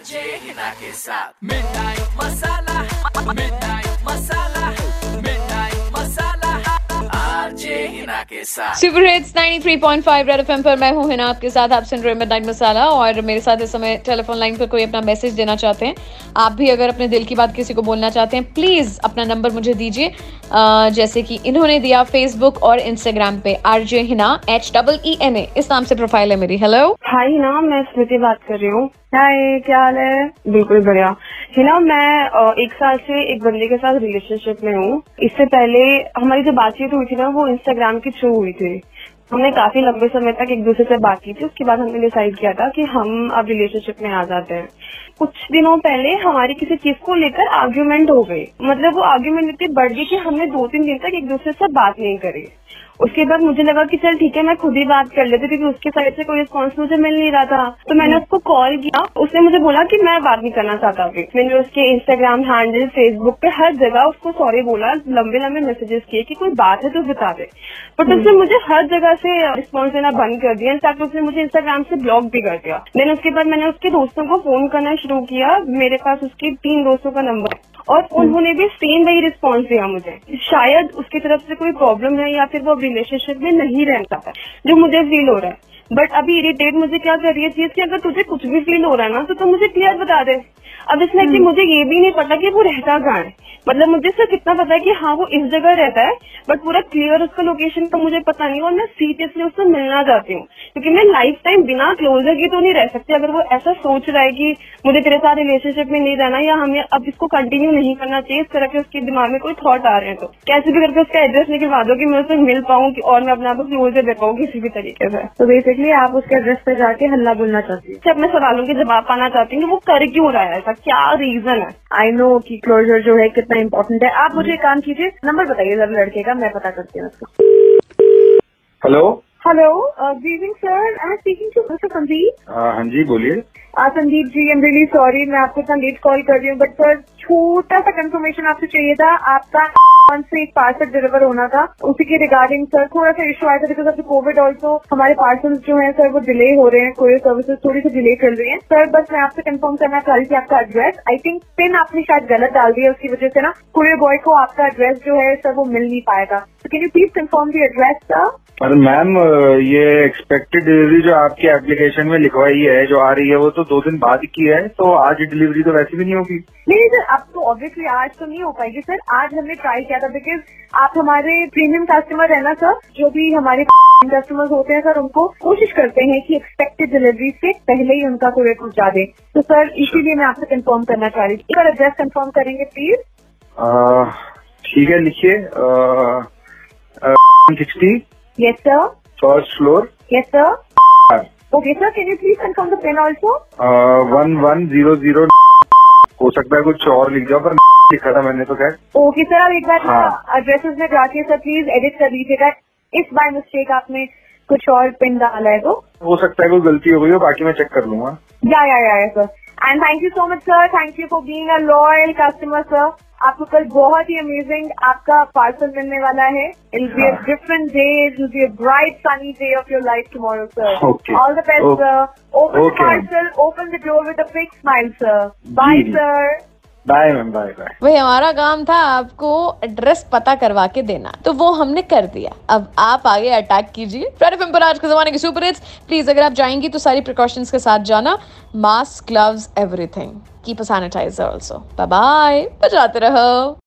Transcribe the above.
RJ Hina के साथ midnight मसाला midnight मसाला के साथ। सुपर हिट्स 93.5 रेड एफएम पर मैं हूँ हिना आपके साथ। आप सुन रहे हैं मिडनाइट मसाला और मेरे साथ इस समय टेलीफोन लाइन पर कोई अपना मैसेज देना चाहते हैं आप भी अगर अपने दिल की बात किसी को बोलना चाहते हैं प्लीज़ अपना नंबर मुझे दीजिए। जैसे कि इन्होंने दिया फेसबुक और इंस्टाग्राम पे RJ Hina H double E N A इस नाम से प्रोफ़ाइल है मेरी। हेलो हाय हिना मैं स्मृति बात कर रही हूँ। हाय क्या हाल है? बिल्कुल बढ़िया। हिना मैं एक साल से एक बंदे के साथ रिलेशनशिप में हूँ। इससे पहले हमारी जो बातचीत हुई थी ना, वो इंस्टाग्राम के थ्रू हुई थी। हमने काफ़ी लंबे समय तक एक दूसरे से बात की थी उसके बाद हमने डिसाइड किया था कि हम अब रिलेशनशिप में आ जाते हैं। कुछ दिनों पहले हमारी किसी चीज़ को लेकर आर्ग्यूमेंट हो गई। मतलब वो आर्ग्यूमेंट इतनी बढ़ गई कि हमने दो तीन दिन तक एक दूसरे से बात नहीं करी। उसके बाद मुझे लगा कि चल ठीक है मैं खुद ही बात कर लेती क्योंकि उसके साइड से कोई रिस्पॉन्स मुझे मिल नहीं रहा था। तो मैंने उसको कॉल किया। उसने मुझे बोला कि मैं बात नहीं करना चाहता अभी। मैंने उसके इंस्टाग्राम हैंडल फेसबुक पे हर जगह उसको सॉरी बोला लंबे लंबे मैसेजेस किए कि कोई बात है तो बता दे। बट उसने मुझे हर जगह से रिस्पॉन्स देना बंद कर दिया। इनफैक्ट उसने मुझे इंस्टाग्राम से ब्लॉक भी कर दिया। देन उसके बाद मैंने उसके दोस्तों को फ़ोन करना शुरू किया। मेरे पास उसके तीन दोस्तों का नंबर है और उन्होंने भी सेम वही रिस्पॉन्स दिया मुझे। शायद उसकी तरफ़ से कोई प्रॉब्लम है या फिर वो रिलेशनशिप में नहीं रहता है जो मुझे फील हो रहा है। बट अभी इरिटेट मुझे क्या कर रही है? चीज़ कि अगर तुझे कुछ भी फील हो रहा है ना तो तू मुझे क्लियर बता दे। अब इसमें कि मुझे ये भी नहीं पता कि वो रहता कहाँ है। मतलब मुझे सिर्फ़ इतना पता है कि हाँ वो इस जगह रहता है बट पूरा क्लियर उसका लोकेशन का मुझे पता नहीं और मैं सीरियसली उससे मिलना चाहती हूँ। क्योंकि मैं लाइफ टाइम बिना क्लोजर की तो नहीं रह सकती। अगर वो ऐसा सोच रहा है कि मुझे तेरे साथ रिलेशनशिप में नहीं रहना या हमें अब इसको कंटिन्यू नहीं करना चाहिए इस तरह के उसके दिमाग में कोई थॉट आ रहे हैं तो। कैसे भी करके उसका एड्रेस निकलवा दो कि मैं उससे मिल पाऊँ कि- और मैं अपने आप को क्लोजर दे पाऊँ किसी भी तरीके से। तो बेसिकली आप उसके एड्रेस पे जाके हल्ला बोलना चाहती हैं? अपने सवालों के जवाब पाना चाहती हूँ कि वो कर क्यों रहा है ऐसा? क्या रीजन है? आई नो कि क्लोजर जो है कितना इम्पोर्टेंट है। आप मुझे एक काम कीजिए नंबर बताइए जरा लड़के का मैं पता करती हूँ उसको। Hello hello good evening sir I am speaking to mister Sandeep हाँ जी बोलिए। Sandeep ji I am really sorry मैं आपको इतना लेट कॉल कर रही हूँ बट सर छोटा सा कंफर्मेशन आपसे चाहिए था आपका Amazon से एक पार्सल डिलीवर होना था उसी के रिगार्डिंग सर थोड़ा सा इशू आया था बिकॉज़ ऑफ़ कोविड ऑल्सो हमारे पार्सल जो है सर वो डिले हो रहे हैं कोई सर्विसेज़ थोड़ी सी डिले चल रही है। सर बस मैं आपसे कंफर्म करना चाह रही थी आपका एड्रेस आई थिंक पिन आपने शायद गलत डाल दिया उसकी वजह से ना कुरियर बॉय को आपका एड्रेस जो है सर वो मिल नहीं पाएगा। Can you please confirm the address sir अरे मैम ये एक्सपेक्टेड डिलीवरी जो आपके एप्लीकेशन में लिखवाई है जो आ रही है वो तो दो दिन बाद की है तो आज डिलीवरी तो वैसे भी नहीं होगी। नहीं सर अब तो ऑब्वियसली आज तो नहीं हो पाएगी सर आज हमने ट्राई किया था बिकॉज़ आप हमारे प्रीमियम कस्टमर है ना सर जो भी हमारे कस्टमर्स होते हैं सर उनको कोशिश करते हैं कि एक्सपेक्टेड डिलीवरी से पहले ही उनका कोरियर पहुँचा दें। तो सर इसीलिए मैं आपसे कंफर्म करना चाह रही थी। एक बार एड्रेस कंफर्म करेंगे प्लीज़ ठीक है लिखिए। Sixty yes sir first floor yes sir okay sir can you please confirm the pin also one one zero zero हो सकता है कुछ और लिख जाओ पर लिखा था मैंने तो खैर। ओके सर आप एक बार हाँ। एड्रेसेस में जाके सर प्लीज़ एडिट कर लीजिएगा। इस बाय मिस्टेक आपने कुछ और पिन डाला है तो। हो सकता है कोई गलती हो गई हो बाकी मैं चेक कर लूँगा। Yeah yeah yeah sir and thank you so much sir thank you for being a loyal customer sir आपको कल बहुत ही अमेजिंग आपका पार्सल मिलने वाला है। It be a. Different day it will be a bright sunny day of your life tomorrow sir all the best sir open parcel open the door with a big smile sir bye sir bye bye भाई हमारा काम था आपको address पता करवा के देना। तो वो हमने कर दिया। अब आप आगे अटैक कीजिए। आज के जमाने की सुपर हिट्स प्लीज़ अगर आप जाएँगी तो सारी प्रिकॉशंस के साथ जाना। Mask gloves everything keep a sanitiser also bye bye बजाते रहो।